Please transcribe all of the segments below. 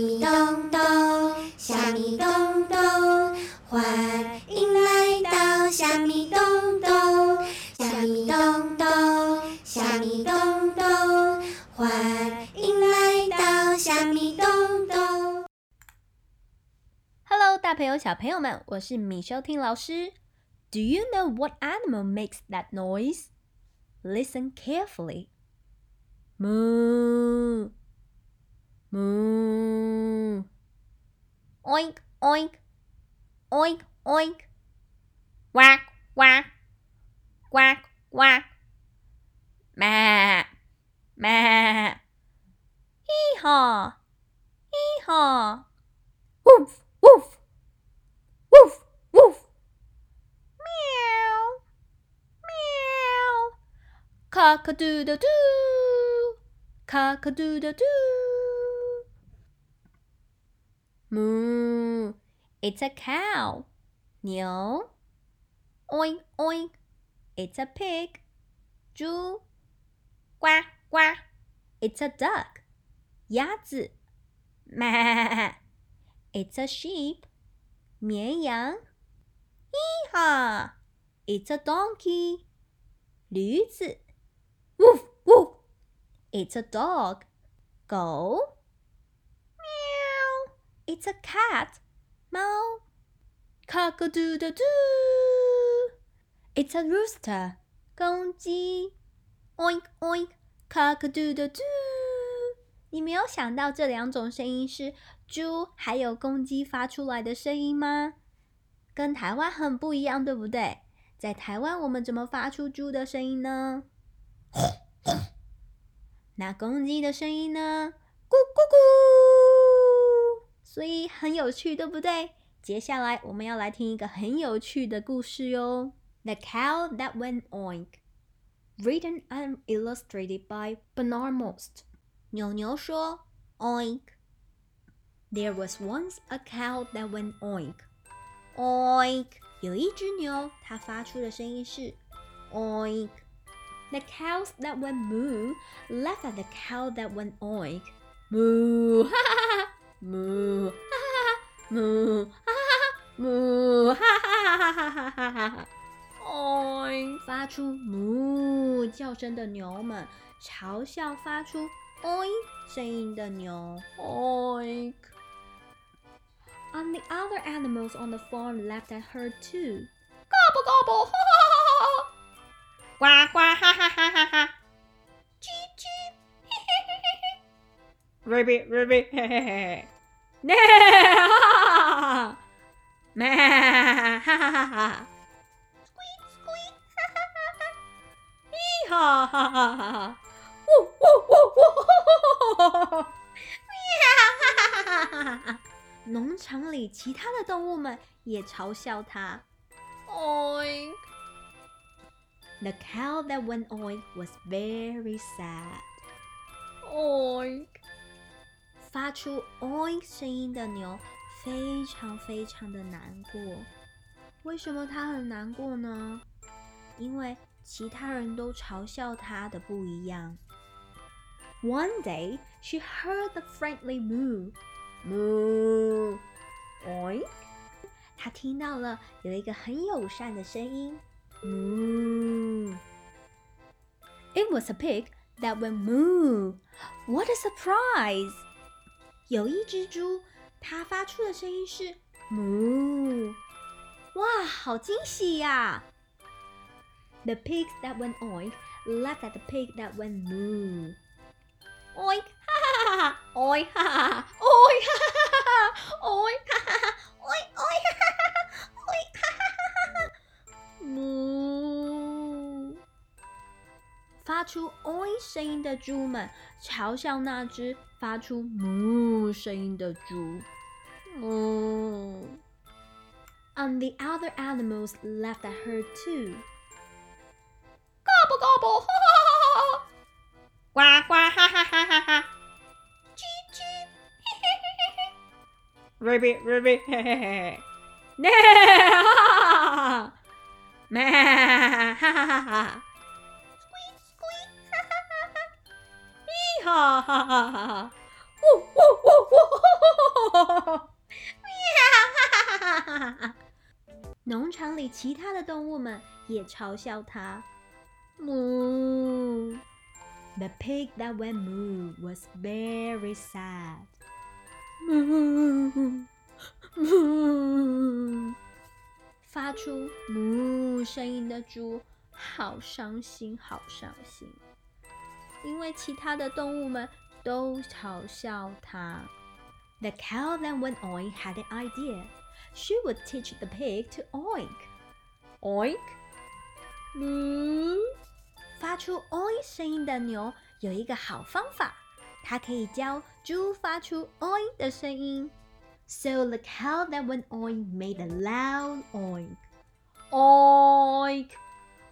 米咚咚，虾米咚咚，欢迎来到虾米咚咚，虾米咚咚，虾米咚咚，欢迎来到虾米咚咚。Hello，大朋友、小朋友们，我是米收听老师。Do you know what animal makes that noise? Listen carefully. Moo. moo. Oink, oink, oink, oink. Quack, quack, quack, quack. Ma, ma. Hee haw, hee haw. Woof, woof, woof, woof. Meow, meow. Cock a doodle doo, cock a doodle doo. Moo. It's a cow. 牛。Oink, oink. It's a pig. 猪。Quack, quack. It's a duck. 鸭子。Ma. It's a sheep. 绵羊。Hee-haw. It's a donkey. 驴子。Woof, woof. It's a dog. 狗。 It's a cat. 猫。Cock-a-doodle-doo. It's a rooster. 公鸡。Oink oink. Cock-a-doodle-doo. 你没有想到这两种声音是猪还有公鸡发出来的声音吗？跟台湾很不一样，对不对？在台湾，我们怎么发出猪的声音呢？那公鸡的声音呢？咕咕咕，所以很有趣，对不对？接下来我们要来听一个很有趣的故事哟。The Cow That Went Oink, written and illustrated by Bernard Most。牛牛说：“Oink。” There was once a cow that went oink. Oink。有一只牛，它发出的声音是 Oink。The cows that went moo laughed at the cow that went oink. Moo，哈哈哈 ” ！Moo，哈哈哈！Moo，哈哈哈哞哈哈哈哈哈哈哈 oi 发出 moo 叫声的牛们嘲笑发出 oi 声音的牛。Oink。And the other animals on the farm laughed at her too. Gobble gobble，哈哈哈哈哈！呱呱，哈哈哈哈哈！rabbit，嘿嘿嘿！咩哈哈哈！咩哈哈哈哈！Squeak squeak，哈哈哈哈！咦哈哈哈哈！呜呜呜呜！哈哈哈哈！咩哈哈哈哈哈！农场里其他的动物们也嘲笑他。Oink! The cow that went oink was very sad. Oink! 发出 oink 声音的牛非常非常的难过。为什么他很难过呢？因为其他人都嘲笑他的不一样。One day, she heard the friendly moo. Moo, oink！他听到了有一个很友善的声音。Moo! It was a pig that went moo. What a surprise! 有一只猪，它发出的声音是 moo。哇，好惊喜呀！The pigs that went oink laughed at the pig that went moo. Oink！哈哈哈！Oink！哈哈！Oink！哈哈哈哈！Oink！哈哈哈！Oink！Oink！哈哈哈哈！Oink！哈哈哈哈！哞！ 发出 oink 声音的猪们嘲笑那只发出 moo 声音的猪。哞！And the other animals laughed at her too. Gobble gobble！哈哈哈哈！呱呱！哈哈哈哈哈！叽叽！嘿嘿嘿嘿嘿！Rabbit rabbit！嘿嘿嘿！咩哈哈哈！咩哈哈哈哈 哈哈哈哈哈哈哈哈哈哈哈哈哈哈哈哈哈农场里其他的动物们也嘲笑他嗯 the pig that went moo was very sad 嗯嗯嗯嗯嗯嗯发出嗯声音的猪好伤心好伤心因为其他的动物们都嘲笑它。The cow that went oink had an idea. She would teach the pig to oink. Oink. Moo. 发出 oink 声音的牛有一个好方法，它可以教猪发出 oink 的声音。So the cow that went oink made a loud oink, oink,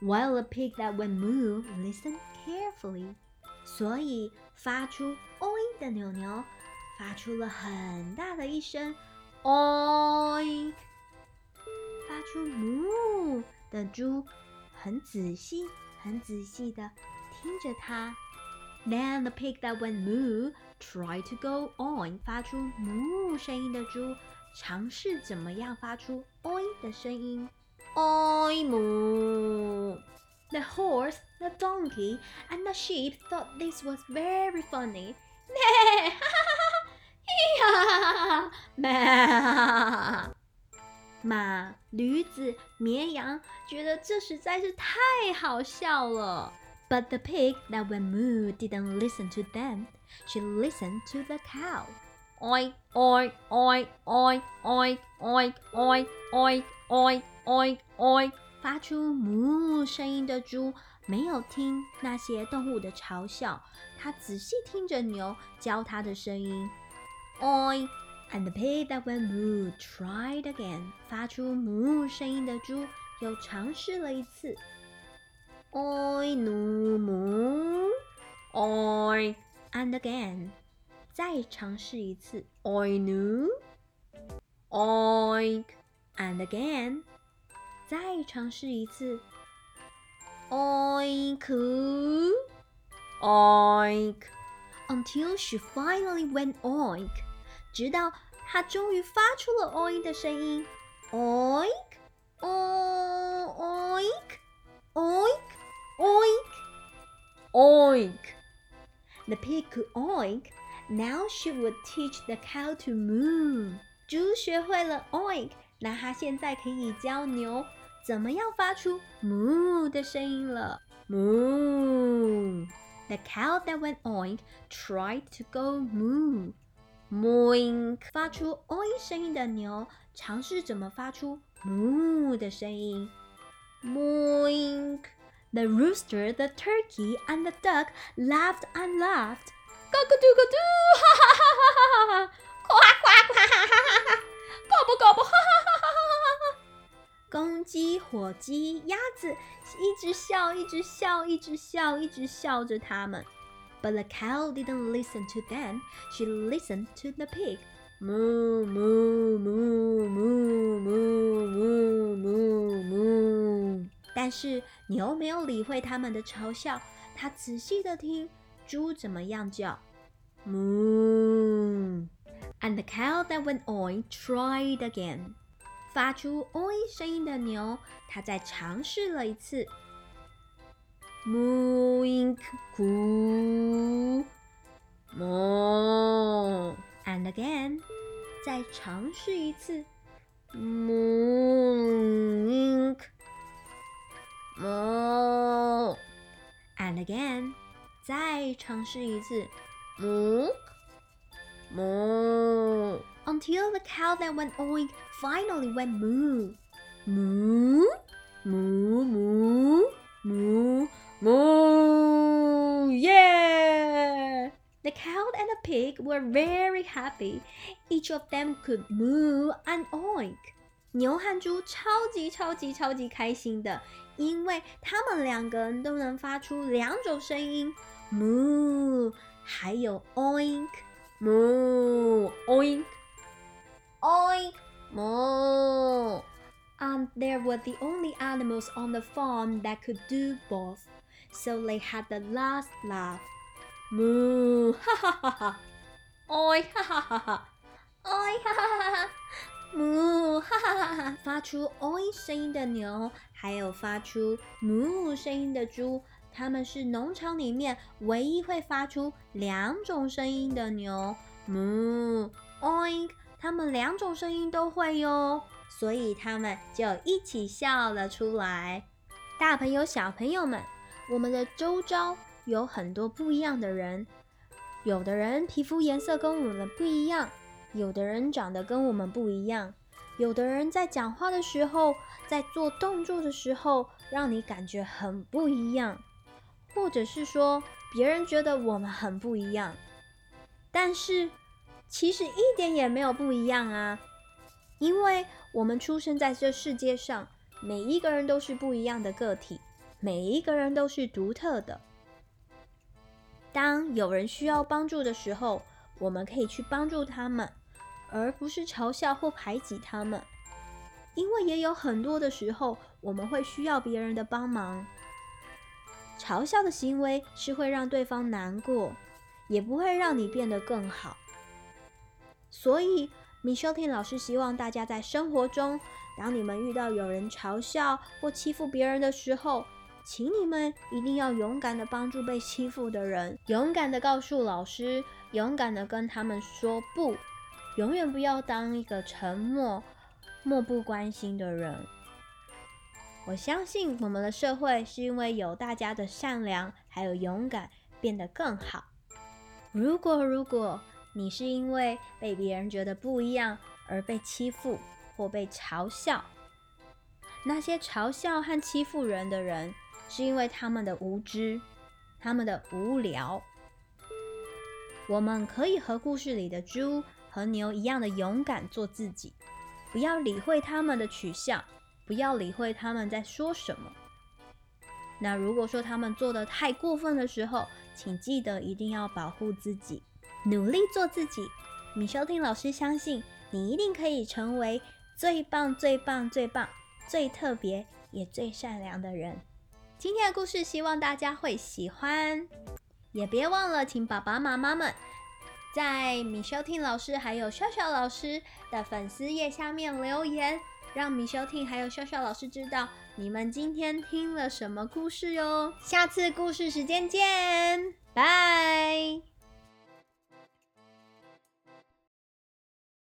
while the pig that went moo listened carefully. 所以发出 “oi” 的牛牛发出了很大的一声 “oi”，发出 moo 的猪很仔细、很仔细的听着它。Then the pig that went moo tried to go on 发出 moo 声音的猪尝试怎么样发出 “oi” 的声音。？oi moo。The horse, the donkey, and the sheep thought this was very funny. 咩哈哈哈！咿呀哈哈！咩！马、驴子、绵羊觉得这实在是太好笑了。But the pig that went moo didn't listen to them. She listened to the cow. Oink, oink, oink, oink, oink, oink, oink, oink, oink, oink, oink。 发出哞声音的猪没有听那些动物的嘲笑，它仔细听着牛教它的声音。，oi and the pig that went moo tried again. 发出哞声音的猪又尝试了一次。Oink, no moo，oi and again. 再尝试一次。Oink, no. Oink, and again. 再尝试一次。Oink, oink, until she finally went oink. 直到她终于发出了 oink 的声音。Oink, oink, oink. Oink! Oink! The pig could oink. Now she would teach the cow to moo. 猪学会了 oink，那它现在可以教牛 怎么样发出 moo 的声音了。Moo! The cow that went oink tried to go moo. Mooink! 发出 oink 声音的牛尝试怎么发出 moo 的声音。Mooink! The rooster, the turkey, and the duck laughed and laughed. 咯咯嘟咯嘟，哈哈哈哈哈哈！呱呱呱，哈哈哈 公鸡、火鸡、鸭子一直笑，一直笑，一直笑，一直笑着它们。But the cow didn't listen to them. She listened to the pig. Moo, moo, moo, moo, moo, moo, moo, moo. 但是牛没有理会他们的嘲笑，它仔细的听猪怎么样叫，moo。And the cow that went on, tried again。发出 oink 声音的牛，它再尝试了一次，mooink coo moo。And again，再尝试一次，mooink。moo and again，再尝试一次，moo moo until the cow that went oink finally went moo moo moo moo moo moo yeah the cow and the pig were very happy each of them could moo and oink 牛和猪超级超级超级开心的。因为他们两个人都能发出两种声音，moo，还有 oink，moo，oink，oink，moo。And they were the only animals on the farm that could do both, so they had the last laugh. Moo，哈哈哈哈，oink，哈哈哈哈，oink，哈哈哈哈，moo。 出哈哈哈哈发出 oi 声音的牛，还有发出 moo 声音的猪， 它们是农场里面唯一会发出两种声音的牛。moo oink，它们两种声音都会哟，所以它们就一起笑了出来。大朋友、小朋友们，我们的周遭有很多不一样的人。有的人皮肤颜色跟我们不一样，有的人长得跟我们不一样，有的人在讲话的时候，在做动作的时候，让你感觉很不一样，或者是说别人觉得我们很不一样，但是其实一点也没有不一样啊，因为我们出生在这世界上，每一个人都是不一样的个体，每一个人都是独特的。当有人需要帮助的时候，我们可以去帮助他们，而不是嘲笑或排挤他们。因为也有很多的时候，我们会需要别人的帮忙。嘲笑的行为是会让对方难过，也不会让你变得更好。所以，Michelle 老师希望大家在生活中，当你们遇到有人嘲笑或欺负别人的时候，请你们一定要勇敢的帮助被欺负的人，勇敢的告诉老师，勇敢的跟他们说不，永远不要当一个沉默、漠不关心的人。我相信我们的社会是因为有大家的善良还有勇敢变得更好。如果如果你是因为被别人觉得不一样而被欺负或被嘲笑，那些嘲笑和欺负人的人，是因为他们的无知，他们的无聊。我们可以和故事里的猪和牛一样的勇敢做自己，不要理会他们的取笑，不要理会他们在说什么。那如果说他们做的太过分的时候，请记得一定要保护自己，努力做自己。米修听老师相信你一定可以成为最棒、最棒、最棒、最特别也最善良的人。今天的故事希望大家会喜欢，也别忘了请爸爸妈妈们在 Michelle Ting 老师还有笑笑老师的粉丝页下面留言，让米修听还有笑笑老师知道你们今天听了什么故事哟。下次故事时间见，拜。